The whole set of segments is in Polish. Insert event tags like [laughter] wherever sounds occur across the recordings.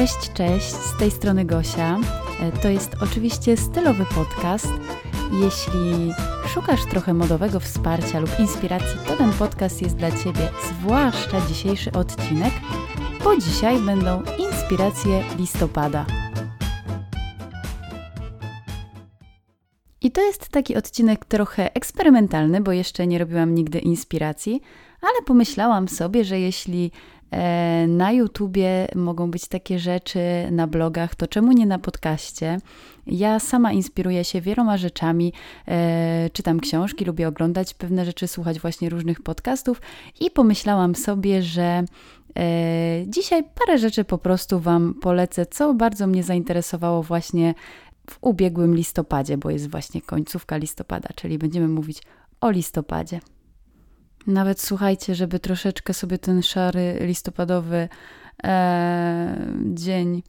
Cześć, cześć, z tej strony Gosia. E, to jest oczywiście stylowy podcast. Jeśli szukasz trochę modowego wsparcia lub inspiracji, to ten podcast jest dla Ciebie, zwłaszcza dzisiejszy odcinek, bo dzisiaj będą inspiracje listopada. I to jest taki odcinek trochę eksperymentalny, bo jeszcze nie robiłam nigdy inspiracji, ale pomyślałam sobie, że jeśli na YouTubie mogą być takie rzeczy, na blogach, to czemu nie na podcaście? Ja sama inspiruję się wieloma rzeczami, e, czytam książki, lubię oglądać pewne rzeczy, słuchać właśnie różnych podcastów i pomyślałam sobie, że e, dzisiaj parę rzeczy po prostu Wam polecę, co bardzo mnie zainteresowało właśnie w ubiegłym listopadzie, bo jest właśnie końcówka listopada, czyli będziemy mówić o listopadzie. Nawet słuchajcie, żeby troszeczkę sobie ten szary listopadowy e, dzień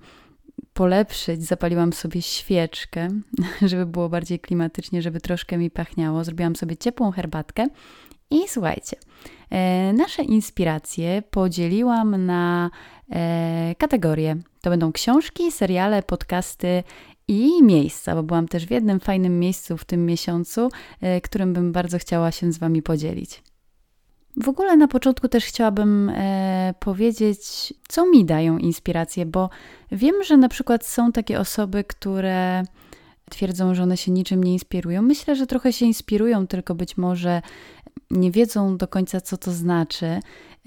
polepszyć, zapaliłam sobie świeczkę, [laughs] żeby było bardziej klimatycznie, żeby troszkę mi pachniało. Zrobiłam sobie ciepłą herbatkę i słuchajcie, e, nasze inspiracje podzieliłam na e, kategorie. To będą książki, seriale, podcasty i miejsca, bo byłam też w jednym fajnym miejscu w tym miesiącu, e, którym bym bardzo chciała się z Wami podzielić. W ogóle na początku też chciałabym e, powiedzieć, co mi dają inspiracje, bo wiem, że na przykład są takie osoby, które twierdzą, że one się niczym nie inspirują. Myślę, że trochę się inspirują, tylko być może nie wiedzą do końca, co to znaczy.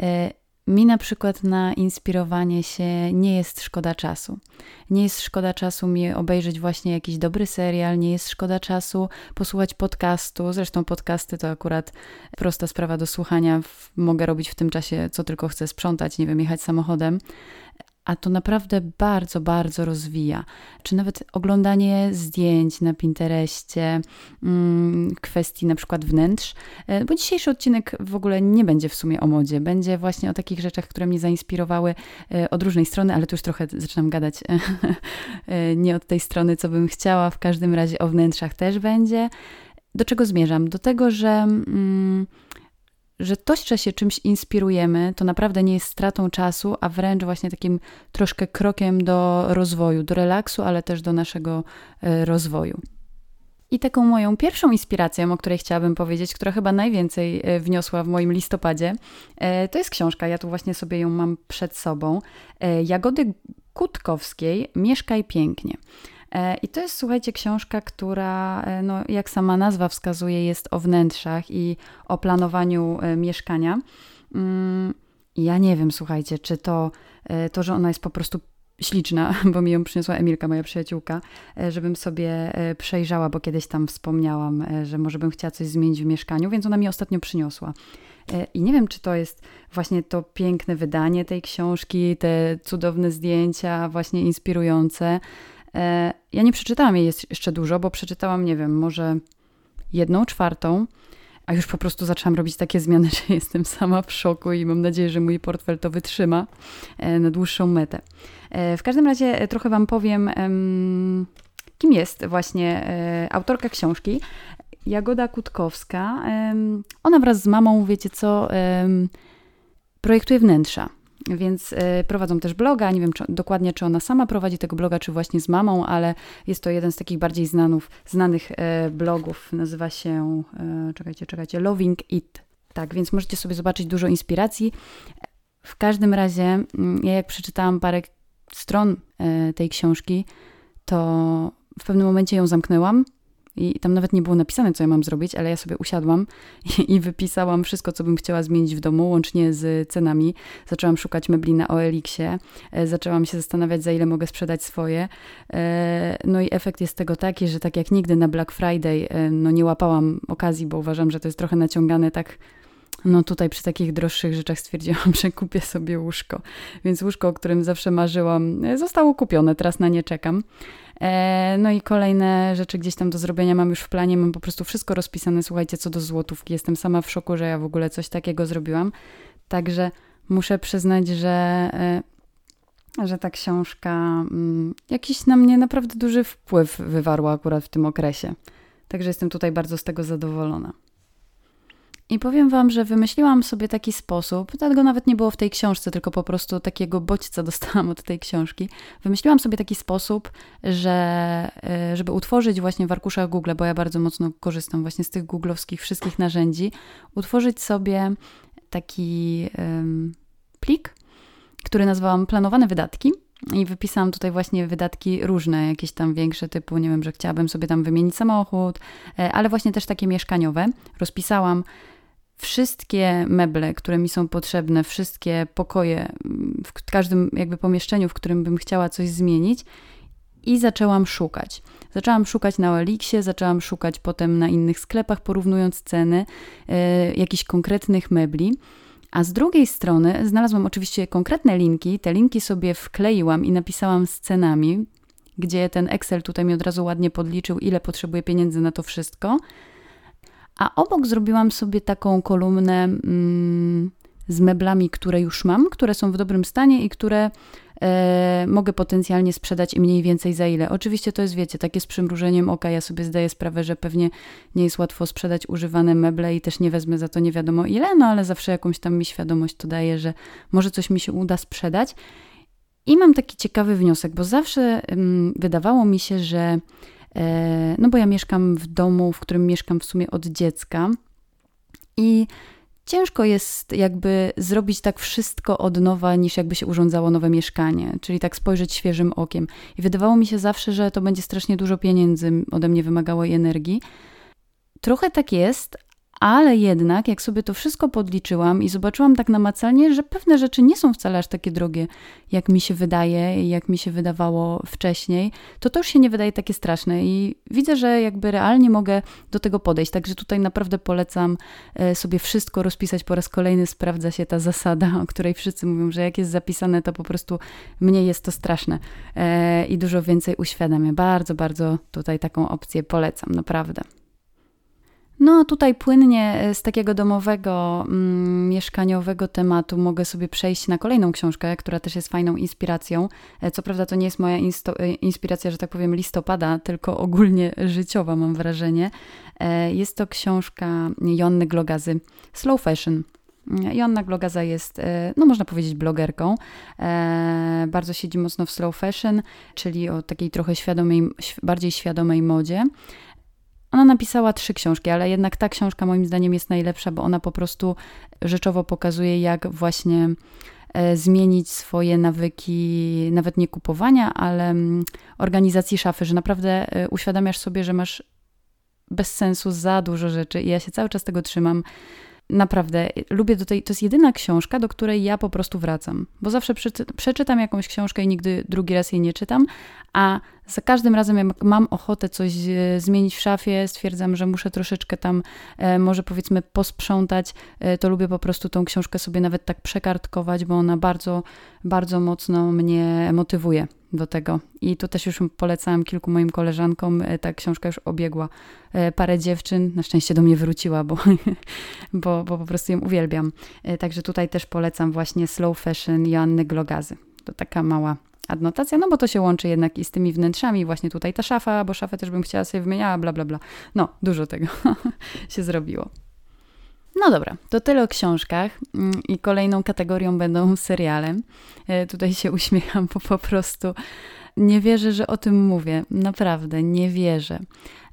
E, mi na przykład na inspirowanie się nie jest szkoda czasu. Nie jest szkoda czasu mi obejrzeć właśnie jakiś dobry serial, nie jest szkoda czasu posłuchać podcastu. Zresztą podcasty to akurat prosta sprawa do słuchania. Mogę robić w tym czasie, co tylko chcę, sprzątać, nie wiem, jechać samochodem a to naprawdę bardzo, bardzo rozwija. Czy nawet oglądanie zdjęć na Pinterestie, mm, kwestii na przykład wnętrz, e, bo dzisiejszy odcinek w ogóle nie będzie w sumie o modzie, będzie właśnie o takich rzeczach, które mnie zainspirowały e, od różnej strony, ale tu już trochę zaczynam gadać e, [laughs] nie od tej strony, co bym chciała, w każdym razie o wnętrzach też będzie. Do czego zmierzam? Do tego, że... Mm, że to, że się czymś inspirujemy, to naprawdę nie jest stratą czasu, a wręcz właśnie takim troszkę krokiem do rozwoju, do relaksu, ale też do naszego e, rozwoju. I taką moją pierwszą inspiracją, o której chciałabym powiedzieć, która chyba najwięcej e, wniosła w moim listopadzie, e, to jest książka. Ja tu właśnie sobie ją mam przed sobą. Jagody Kutkowskiej Mieszkaj pięknie. E, I to jest, słuchajcie, książka, która, e, no, jak sama nazwa wskazuje, jest o wnętrzach i o planowaniu e, mieszkania. Mm, ja nie wiem, słuchajcie, czy to, to, że ona jest po prostu śliczna, [laughs] bo mi ją przyniosła Emilka, moja przyjaciółka, żebym sobie przejrzała, bo kiedyś tam wspomniałam, że może bym chciała coś zmienić w mieszkaniu, więc ona mi ostatnio przyniosła. I nie wiem, czy to jest właśnie to piękne wydanie tej książki, te cudowne zdjęcia, właśnie inspirujące, ja nie przeczytałam jej jeszcze dużo, bo przeczytałam, nie wiem, może jedną czwartą, a już po prostu zaczęłam robić takie zmiany, [laughs] że jestem sama w szoku i mam nadzieję, że mój portfel to wytrzyma e, na dłuższą metę. E, w każdym razie trochę Wam powiem, kim jest właśnie autorka książki. Jagoda Kutkowska. Ona wraz z mamą, wiecie co, projektuje wnętrza. Więc y, prowadzą też bloga. Nie wiem czy, dokładnie, czy ona sama prowadzi tego bloga, czy właśnie z mamą, ale jest to jeden z takich bardziej znanów, znanych y, blogów. Nazywa się, y, czekajcie, czekajcie, Loving It. Tak, więc możecie sobie zobaczyć dużo inspiracji. W każdym razie, mm, ja jak przeczytałam parę stron tej książki, to w pewnym momencie ją zamknęłam i tam nawet nie było napisane, co ja mam zrobić, ale ja sobie usiadłam [laughs] i, wypisałam wszystko, co bym chciała zmienić w domu, łącznie z cenami. Zaczęłam szukać mebli na OLX-ie, e, zaczęłam się zastanawiać, za ile mogę sprzedać swoje. E, no i efekt jest tego taki, że tak jak nigdy na Black Friday, e, no nie łapałam okazji, bo uważam, że to jest trochę naciągane tak no tutaj przy takich droższych rzeczach stwierdziłam, [laughs] że kupię sobie łóżko. Więc łóżko, o którym zawsze marzyłam, zostało kupione, teraz na nie czekam. E, no i kolejne rzeczy gdzieś tam do zrobienia mam już w planie, mam po prostu wszystko rozpisane, słuchajcie, co do złotówki. Jestem sama w szoku, że ja w ogóle coś takiego zrobiłam. Także muszę przyznać, że, e, że ta książka mm, jakiś na mnie naprawdę duży wpływ wywarła akurat w tym okresie. Także jestem tutaj bardzo z tego zadowolona. I powiem Wam, że wymyśliłam sobie taki sposób, tego nawet nie było w tej książce, tylko po prostu takiego bodźca [laughs] dostałam od tej książki. Wymyśliłam sobie taki sposób, że e, żeby utworzyć właśnie w arkuszach Google, bo ja bardzo mocno korzystam właśnie z tych googlowskich wszystkich narzędzi, utworzyć sobie taki um, plik, który nazwałam planowane wydatki. I wypisałam tutaj właśnie wydatki różne, jakieś tam większe, typu, nie wiem, że chciałabym sobie tam wymienić samochód, e, ale właśnie też takie mieszkaniowe. Rozpisałam wszystkie meble, które mi są potrzebne, wszystkie pokoje w każdym jakby pomieszczeniu, w którym bym chciała coś zmienić i zaczęłam szukać. Zaczęłam szukać na Elixie, zaczęłam szukać potem na innych sklepach, porównując ceny y, jakichś konkretnych mebli. A z drugiej strony znalazłam oczywiście konkretne linki. Te linki sobie wkleiłam i napisałam z cenami, gdzie ten Excel tutaj mi od razu ładnie podliczył, ile potrzebuję pieniędzy na to wszystko. A obok zrobiłam sobie taką kolumnę mm, z meblami, które już mam, które są w dobrym stanie i które e, mogę potencjalnie sprzedać i mniej więcej za ile. Oczywiście to jest, wiecie, takie z przymrużeniem oka. Ja sobie zdaję sprawę, że pewnie nie jest łatwo sprzedać używane meble i też nie wezmę za to nie wiadomo ile, no ale zawsze jakąś tam mi świadomość to daje, że może coś mi się uda sprzedać. I mam taki ciekawy wniosek, bo zawsze mm, wydawało mi się, że no bo ja mieszkam w domu, w którym mieszkam w sumie od dziecka i ciężko jest jakby zrobić tak wszystko od nowa, niż jakby się urządzało nowe mieszkanie, czyli tak spojrzeć świeżym okiem. I wydawało mi się zawsze, że to będzie strasznie dużo pieniędzy ode mnie wymagało i energii. Trochę tak jest, ale jednak, jak sobie to wszystko podliczyłam i zobaczyłam tak namacalnie, że pewne rzeczy nie są wcale aż takie drogie, jak mi się wydaje i jak mi się wydawało wcześniej, to to już się nie wydaje takie straszne i widzę, że jakby realnie mogę do tego podejść. Także tutaj naprawdę polecam e, sobie wszystko rozpisać. Po raz kolejny sprawdza się ta zasada, o której wszyscy mówią, że jak jest zapisane, to po prostu mniej jest to straszne e, i dużo więcej uświadamia. Bardzo, bardzo tutaj taką opcję polecam, naprawdę. No, tutaj płynnie e, z takiego domowego, mm, mieszkaniowego tematu mogę sobie przejść na kolejną książkę, która też jest fajną inspiracją. E, co prawda, to nie jest moja e, inspiracja, że tak powiem, listopada, tylko ogólnie życiowa, mam wrażenie. Jest to książka Jonny Glogazy, Slow Fashion. Jonna Glogaza jest, no można powiedzieć, blogerką. Bardzo siedzi mocno w slow fashion, czyli o takiej trochę świadomej, bardziej świadomej modzie. Ona napisała trzy książki, ale jednak ta książka moim zdaniem jest najlepsza, bo ona po prostu rzeczowo pokazuje, jak właśnie e, zmienić swoje nawyki, nawet nie kupowania, ale mm, organizacji szafy, że naprawdę e, uświadamiasz sobie, że masz bez sensu za dużo rzeczy i ja się cały czas tego trzymam. Naprawdę, lubię do tej, to jest jedyna książka, do której ja po prostu wracam, bo zawsze przeczytam jakąś książkę i nigdy drugi raz jej nie czytam, a za każdym razem, jak mam ochotę coś e, zmienić w szafie, stwierdzam, że muszę troszeczkę tam, e, może powiedzmy, posprzątać, e, to lubię po prostu tą książkę sobie nawet tak przekartkować, bo ona bardzo, bardzo mocno mnie motywuje do tego. I tu też już polecałam kilku moim koleżankom. Ta książka już obiegła parę dziewczyn. Na szczęście do mnie wróciła, bo, [laughs] bo, bo po prostu ją uwielbiam. Także tutaj też polecam właśnie Slow Fashion Joanny Glogazy. To taka mała adnotacja, no bo to się łączy jednak i z tymi wnętrzami, właśnie tutaj ta szafa, bo szafę też bym chciała sobie wymieniała, bla, bla, bla. No, dużo tego [laughs] się zrobiło. No dobra, to tyle o książkach mm, i kolejną kategorią będą seriale. E, tutaj się uśmiecham, bo po prostu nie wierzę, że o tym mówię. Naprawdę, nie wierzę.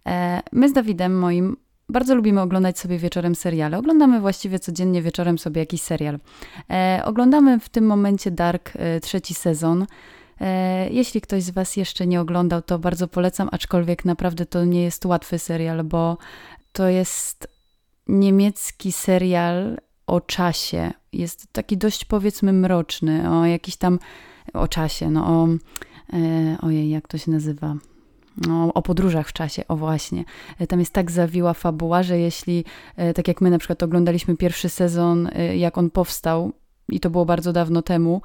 E, my z Dawidem, moim bardzo lubimy oglądać sobie wieczorem seriale. Oglądamy właściwie codziennie wieczorem sobie jakiś serial. E, oglądamy w tym momencie Dark e, trzeci sezon. E, jeśli ktoś z Was jeszcze nie oglądał, to bardzo polecam, aczkolwiek naprawdę to nie jest łatwy serial, bo to jest niemiecki serial o czasie. Jest taki dość powiedzmy mroczny, o jakiś tam o czasie, no o e, ojej, jak to się nazywa? No, o podróżach w czasie, o właśnie. E, tam jest tak zawiła fabuła, że jeśli, tak jak my na przykład oglądaliśmy pierwszy sezon, jak on powstał, i to było bardzo dawno temu,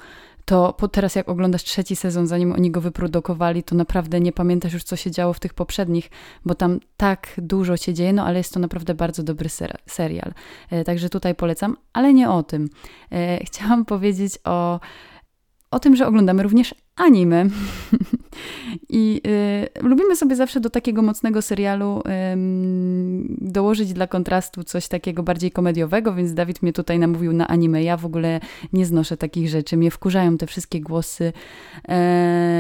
to po teraz jak oglądasz trzeci sezon, zanim oni go wyprodukowali, to naprawdę nie pamiętasz już, co się działo w tych poprzednich, bo tam tak dużo się dzieje, no ale jest to naprawdę bardzo dobry ser serial. E, także tutaj polecam, ale nie o tym. E, chciałam powiedzieć o, o tym, że oglądamy również anime. [laughs] I y, lubimy sobie zawsze do takiego mocnego serialu y, dołożyć dla kontrastu coś takiego bardziej komediowego, więc Dawid mnie tutaj namówił na anime. Ja w ogóle nie znoszę takich rzeczy. Mnie wkurzają te wszystkie głosy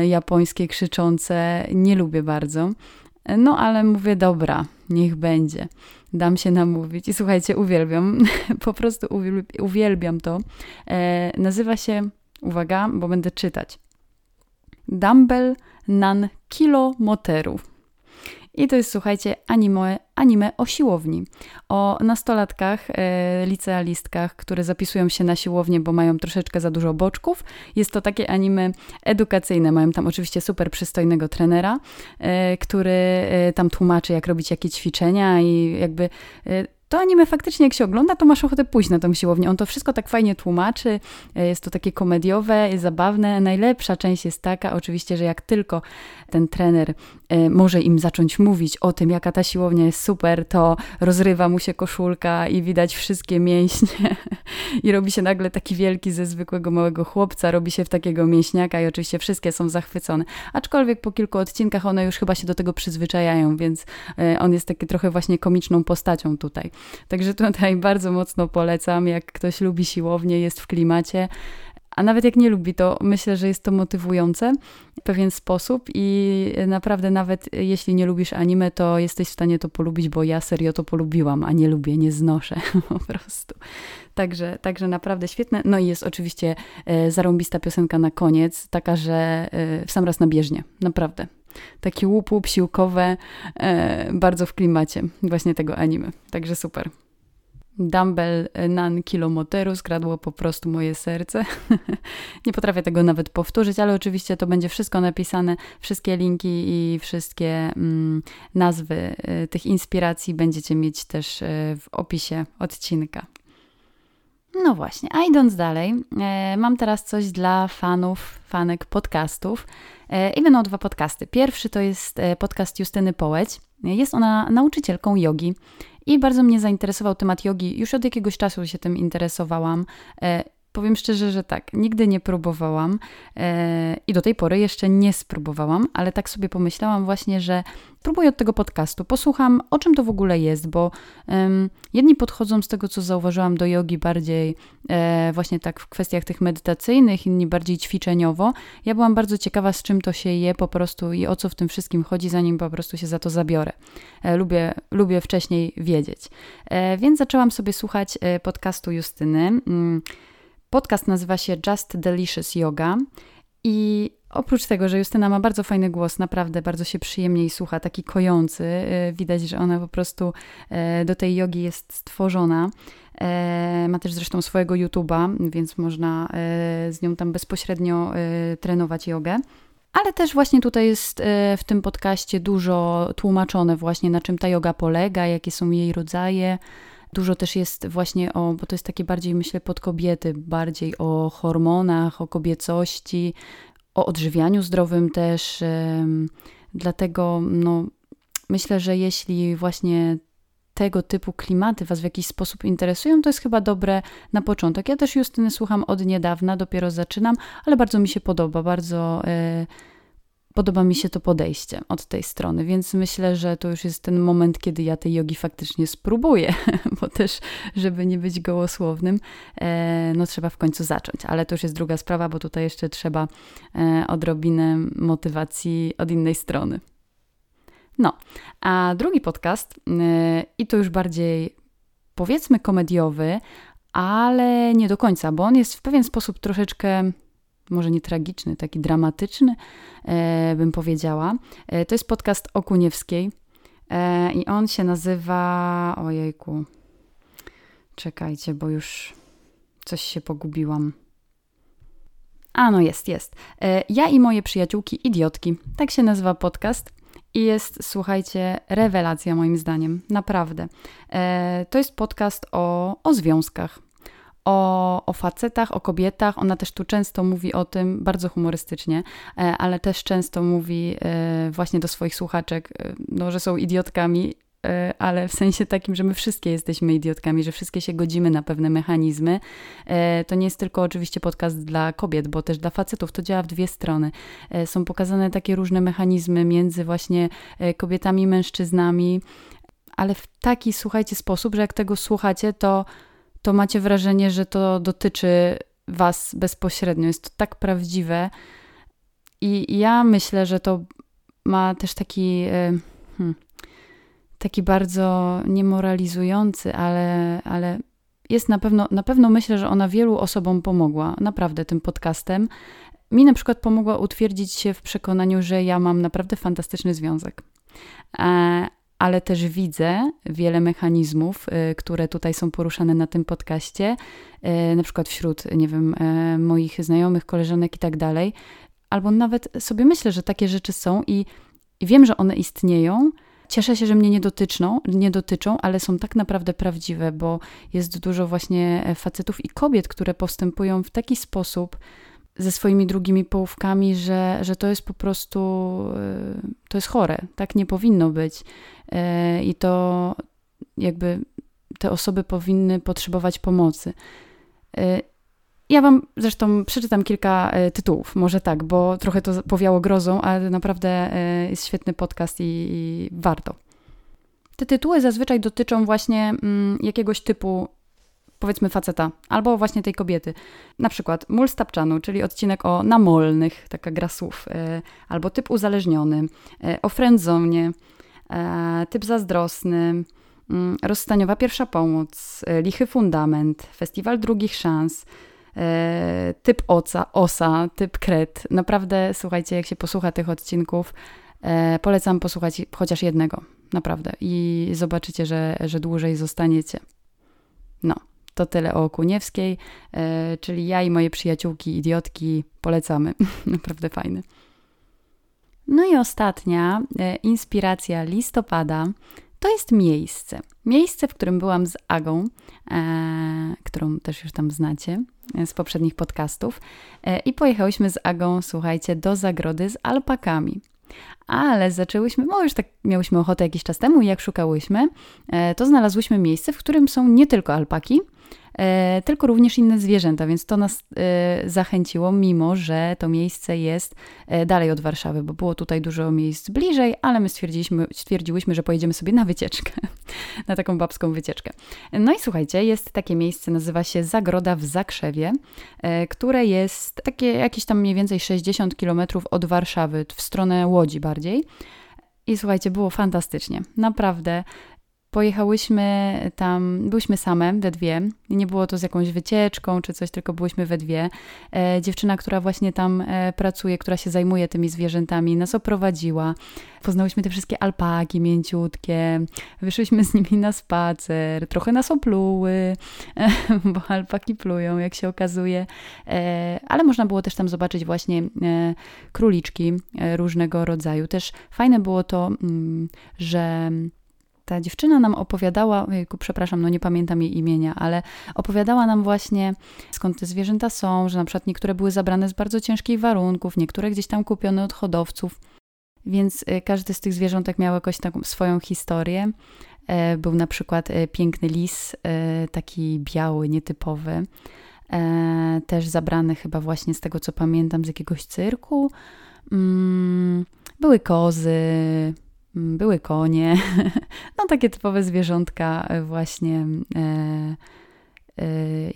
y, japońskie, krzyczące. Nie lubię bardzo. No ale mówię, dobra, niech będzie. Dam się namówić. I słuchajcie, uwielbiam, [laughs] po prostu uwielbiam to. E, nazywa się, uwaga, bo będę czytać. Dumbbell Nan Kilo Moteru. I to jest, słuchajcie, anime, anime o siłowni. O nastolatkach, e, licealistkach, które zapisują się na siłownię, bo mają troszeczkę za dużo boczków. Jest to takie anime edukacyjne. Mają tam oczywiście super przystojnego trenera, e, który e, tam tłumaczy, jak robić jakie ćwiczenia i jakby e, to anime faktycznie jak się ogląda, to masz ochotę pójść na tą siłownię. On to wszystko tak fajnie tłumaczy, e, jest to takie komediowe, zabawne. Najlepsza część jest taka oczywiście, że jak tylko ten trener może im zacząć mówić o tym, jaka ta siłownia jest super, to rozrywa mu się koszulka i widać wszystkie mięśnie [laughs] i robi się nagle taki wielki ze zwykłego małego chłopca, robi się w takiego mięśniaka i oczywiście wszystkie są zachwycone. Aczkolwiek po kilku odcinkach one już chyba się do tego przyzwyczajają, więc e, on jest taki trochę właśnie komiczną postacią tutaj. Także tutaj bardzo mocno polecam, jak ktoś lubi siłownię, jest w klimacie, a nawet jak nie lubi, to myślę, że jest to motywujące w pewien sposób i naprawdę nawet jeśli nie lubisz anime, to jesteś w stanie to polubić, bo ja serio to polubiłam, a nie lubię, nie znoszę [laughs] po prostu. Także, także naprawdę świetne. No i jest oczywiście e, zarąbista piosenka na koniec, taka, że e, w sam raz na bieżnie, naprawdę. Taki łup, łup siłkowe, e, bardzo w klimacie właśnie tego anime. Także super. Dumbbell Nan Kilomoteru skradło po prostu moje serce. [laughs] nie potrafię tego nawet powtórzyć, ale oczywiście to będzie wszystko napisane, wszystkie linki i wszystkie mm, nazwy y, tych inspiracji będziecie mieć też y, w opisie odcinka. No właśnie, a idąc dalej, e, mam teraz coś dla fanów, fanek podcastów. E, I będą dwa podcasty. Pierwszy to jest e, podcast Justyny Połeć. Jest ona nauczycielką jogi i bardzo mnie zainteresował temat jogi. Już od jakiegoś czasu się tym interesowałam. E, powiem szczerze, że tak, nigdy nie próbowałam e, i do tej pory jeszcze nie spróbowałam, ale tak sobie pomyślałam właśnie, że spróbuję od tego podcastu, posłucham o czym to w ogóle jest, bo jedni podchodzą z tego, co zauważyłam do jogi bardziej e, właśnie tak w kwestiach tych medytacyjnych, inni bardziej ćwiczeniowo. Ja byłam bardzo ciekawa, z czym to się je po prostu i o co w tym wszystkim chodzi, zanim po prostu się za to zabiorę. E, lubię, lubię wcześniej wiedzieć. E, więc zaczęłam sobie słuchać podcastu Justyny. Mm, podcast nazywa się Just Delicious Yoga i Oprócz tego, że Justyna ma bardzo fajny głos, naprawdę bardzo się przyjemnie i słucha, taki kojący. Y, widać, że ona po prostu y, do tej jogi jest stworzona. Y, ma też zresztą swojego YouTube'a, więc można z nią tam bezpośrednio trenować jogę. Ale też właśnie tutaj jest w tym podcaście dużo tłumaczone właśnie na czym ta yoga polega, jakie są jej rodzaje. Dużo też jest właśnie o, bo to jest takie bardziej myślę pod kobiety, bardziej o hormonach, o kobiecości, o odżywianiu zdrowym też. Dlatego no, myślę, że jeśli właśnie tego typu klimaty Was w jakiś sposób interesują, to jest chyba dobre na początek. Ja też Justyny słucham od niedawna, dopiero zaczynam, ale bardzo mi się podoba, bardzo. Yy, podoba mi się to podejście od tej strony, więc myślę, że to już jest ten moment, kiedy ja tej jogi faktycznie spróbuję, [laughs] bo też, żeby nie być gołosłownym, e, no trzeba w końcu zacząć, ale to już jest druga sprawa, bo tutaj jeszcze trzeba e, odrobinę motywacji od innej strony. No, a drugi podcast, e, i to już bardziej powiedzmy komediowy, ale nie do końca, bo on jest w pewien sposób troszeczkę może nie tragiczny, taki dramatyczny, e, bym powiedziała. E, to jest podcast Okuniewskiej e, i on się nazywa. Ojejku. Czekajcie, bo już coś się pogubiłam. A no jest, jest. Ja i moje przyjaciółki idiotki. Tak się nazywa podcast. I jest, słuchajcie, rewelacja moim zdaniem. Naprawdę. To jest podcast o, o związkach o, o facetach, o kobietach. Ona też tu często mówi o tym, bardzo humorystycznie, e, ale też często mówi e, właśnie do swoich słuchaczek, e, no, że są idiotkami ale w sensie takim, że my wszystkie jesteśmy idiotkami, że wszystkie się godzimy na pewne mechanizmy. To nie jest tylko oczywiście podcast dla kobiet, bo też dla facetów to działa w dwie strony. Są pokazane takie różne mechanizmy między właśnie kobietami i mężczyznami, ale w taki, słuchajcie, sposób, że jak tego słuchacie, to, to macie wrażenie, że to dotyczy was bezpośrednio. Jest to tak prawdziwe. I ja myślę, że to ma też taki, e, hmm, taki bardzo niemoralizujący, ale, ale jest na pewno, na pewno myślę, że ona wielu osobom pomogła, naprawdę tym podcastem. Mi na przykład pomogła utwierdzić się w przekonaniu, że ja mam naprawdę fantastyczny związek. E, ale też widzę wiele mechanizmów, e, które tutaj są poruszane na tym podcaście, na przykład wśród, nie wiem, moich znajomych, koleżanek i tak dalej, albo nawet sobie myślę, że takie rzeczy są i, wiem, że one istnieją. Cieszę się, że mnie nie dotyczą, nie dotyczą, ale są tak naprawdę prawdziwe, bo jest dużo właśnie facetów i kobiet, które postępują w taki sposób ze swoimi drugimi połówkami, że, że to jest po prostu, e, to jest chore. Tak nie powinno być. E, I to jakby te osoby powinny potrzebować pomocy. E, ja wam zresztą przeczytam kilka tytułów, może tak, bo trochę to powiało grozą, ale naprawdę jest świetny podcast i, i warto. Te tytuły zazwyczaj dotyczą właśnie mm, jakiegoś typu powiedzmy faceta, albo właśnie tej kobiety. Na przykład Mól Stapczanu, czyli odcinek o namolnych, taka gra słów, e, albo typ uzależniony, o friendzone, typ zazdrosny, mm, rozstaniowa pierwsza pomoc, lichy fundament, festiwal drugich szans, E, typ oca, osa, typ kret. Naprawdę, słuchajcie, jak się posłucha tych odcinków, e, polecam posłuchać chociaż jednego, naprawdę. I zobaczycie, że, że dłużej zostaniecie. No, to tyle o Kuniewskiej, e, czyli ja i moje przyjaciółki, idiotki, polecamy. [laughs] naprawdę fajny. No i ostatnia inspiracja listopada to jest miejsce. Miejsce, w którym byłam z Agą, e, którą też już tam znacie z poprzednich podcastów. E, I pojechałyśmy z Agą, słuchajcie, do zagrody z alpakami. Ale zaczęłyśmy, no już tak miałyśmy ochotę jakiś czas temu i jak szukałyśmy, e, to znalazłyśmy miejsce, w którym są nie tylko alpaki, E, tylko również inne zwierzęta, więc to nas e, zachęciło, mimo że to miejsce jest e, dalej od Warszawy, bo było tutaj dużo miejsc bliżej, ale my stwierdziliśmy, stwierdziłyśmy, że pojedziemy sobie na wycieczkę, [laughs] na taką babską wycieczkę. No i słuchajcie, jest takie miejsce, nazywa się Zagroda w Zakrzewie, które jest takie jakieś tam mniej więcej 60 kilometrów od Warszawy, w stronę Łodzi bardziej. I słuchajcie, było fantastycznie. Naprawdę Pojechałyśmy tam, byłyśmy same, we dwie. Nie było to z jakąś wycieczką czy coś, tylko byłyśmy we dwie. E, dziewczyna, która właśnie tam e, pracuje, która się zajmuje tymi zwierzętami, nas oprowadziła. Poznałyśmy te wszystkie alpaki mięciutkie. Wyszłyśmy z nimi na spacer. Trochę nas opluły, e, [laughs] bo alpaki plują, jak się okazuje. E, ale można było też tam zobaczyć właśnie e, króliczki e, różnego rodzaju. Też fajne było to, mm, że ta dziewczyna nam opowiadała, przepraszam, no nie pamiętam jej imienia, ale opowiadała nam właśnie skąd te zwierzęta są, że na przykład niektóre były zabrane z bardzo ciężkich warunków, niektóre gdzieś tam kupione od hodowców, więc y, każdy z tych zwierzątek miał jakąś taką swoją historię. E, był na przykład e, piękny lis, e, taki biały, nietypowy, też zabrany chyba właśnie z tego co pamiętam z jakiegoś cyrku. Mm, były kozy, były konie, [laughs] no takie typowe zwierzątka e, właśnie, e, e,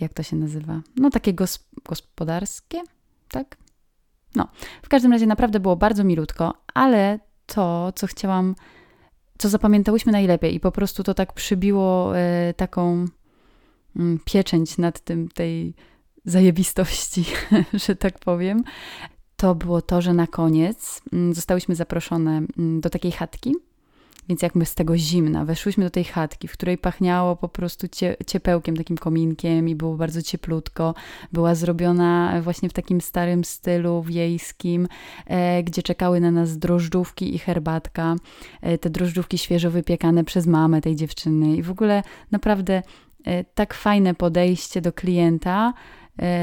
jak to się nazywa? No takie gos gospodarskie, tak? No, w każdym razie naprawdę było bardzo milutko, ale to, co chciałam, co zapamiętałyśmy najlepiej i po prostu to tak przybiło e, taką mm, pieczęć nad tym, tej zajebistości, [laughs] że tak powiem, to było to, że na koniec mm, zostałyśmy zaproszone mm, do takiej chatki. Więc jak my z tego zimna weszłyśmy do tej chatki, w której pachniało po prostu cie, ciepełkiem, takim kominkiem i było bardzo cieplutko. Była zrobiona właśnie w takim starym stylu wiejskim, e, gdzie czekały na nas drożdżówki i herbatka. E, te drożdżówki świeżo wypiekane przez mamę tej dziewczyny. I w ogóle naprawdę e, tak fajne podejście do klienta,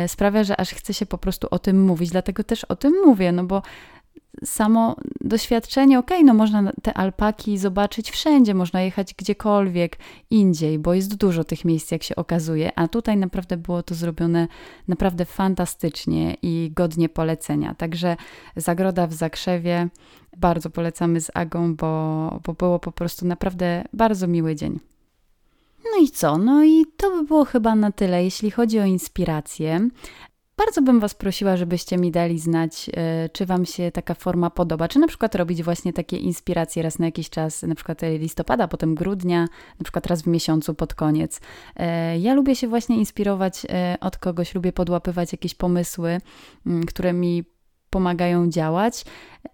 sprawia, że aż chce się po prostu o tym mówić. Dlatego też o tym mówię, no bo samo doświadczenie, okej, okay, no można te alpaki zobaczyć wszędzie, można jechać gdziekolwiek indziej, bo jest dużo tych miejsc, jak się okazuje, a tutaj naprawdę było to zrobione naprawdę fantastycznie i godnie polecenia. Także Zagroda w Zakrzewie bardzo polecamy z Agą, bo, bo było po prostu naprawdę bardzo miły dzień. No i co? No i to by było chyba na tyle, jeśli chodzi o inspirację. Bardzo bym Was prosiła, żebyście mi dali znać, e, czy Wam się taka forma podoba, czy na przykład robić właśnie takie inspiracje raz na jakiś czas, na przykład listopada, potem grudnia, na przykład raz w miesiącu pod koniec. E, ja lubię się właśnie inspirować e, od kogoś, lubię podłapywać jakieś pomysły, które mi pomagają działać.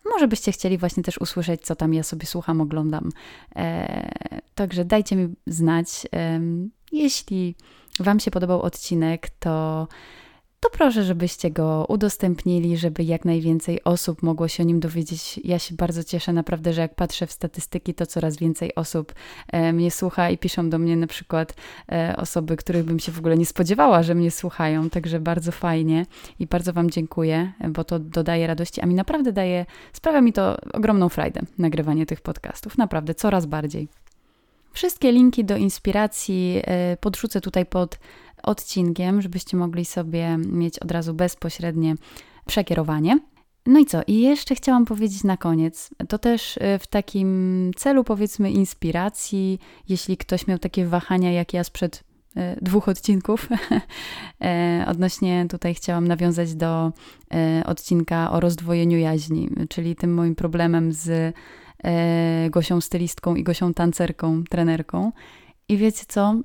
Może byście chcieli właśnie też usłyszeć, co tam ja sobie słucham, oglądam. Także dajcie mi znać. Jeśli Wam się podobał odcinek, to to proszę, żebyście go udostępnili, żeby jak najwięcej osób mogło się o nim dowiedzieć. Ja się bardzo cieszę naprawdę, że jak patrzę w statystyki, to coraz więcej osób e, mnie słucha i piszą do mnie na przykład e, osoby, których bym się w ogóle nie spodziewała, że mnie słuchają. Także bardzo fajnie i bardzo Wam dziękuję, bo to dodaje radości, a mi naprawdę daje, sprawia mi to ogromną frajdę, nagrywanie tych podcastów. Naprawdę, coraz bardziej. Wszystkie linki do inspiracji e, podrzucę tutaj pod odcinkiem, żebyście mogli sobie mieć od razu bezpośrednie przekierowanie. No i co? I jeszcze chciałam powiedzieć na koniec, to też e, w takim celu powiedzmy inspiracji, jeśli ktoś miał takie wahania jak ja sprzed e, dwóch odcinków. [laughs] Odnośnie tutaj chciałam nawiązać do odcinka o rozdwojeniu jaźni, czyli tym moim problemem z Gosią stylistką i Gosią tancerką, trenerką. I wiecie co?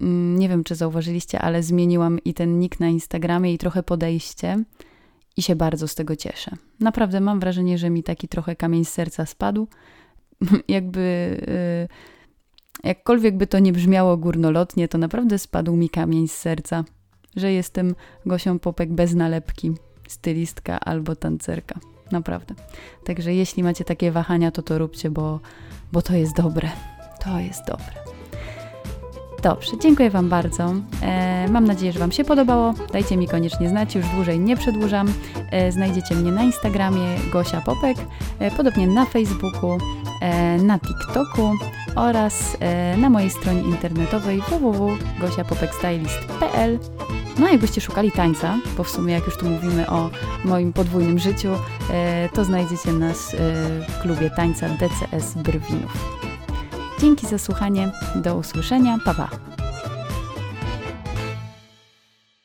Mm, nie wiem, czy zauważyliście, ale zmieniłam i ten nick na Instagramie, i trochę podejście, i się bardzo z tego cieszę. Naprawdę mam wrażenie, że mi taki trochę kamień z serca spadł. [laughs] Jakby. Y, jakkolwiek by to nie brzmiało górnolotnie, to naprawdę spadł mi kamień z serca, że jestem Gosią Popek bez nalepki, stylistka albo tancerka. Naprawdę. Także jeśli macie takie wahania, to to róbcie, bo, bo to jest dobre. To jest dobre. Dobrze, dziękuję Wam bardzo. E, mam nadzieję, że Wam się podobało. Dajcie mi koniecznie znać, już dłużej nie przedłużam. E, znajdziecie mnie na Instagramie Gosia Popek, e, podobnie na Facebooku, e, na TikToku oraz e, na mojej stronie internetowej www.gosiapopekstylist.pl no jakbyście szukali tańca, bo w sumie jak już tu mówimy o moim podwójnym życiu, e, to znajdziecie nas w klubie tańca DCS Brwinów. Dzięki za słuchanie. Do usłyszenia. Pa, pa.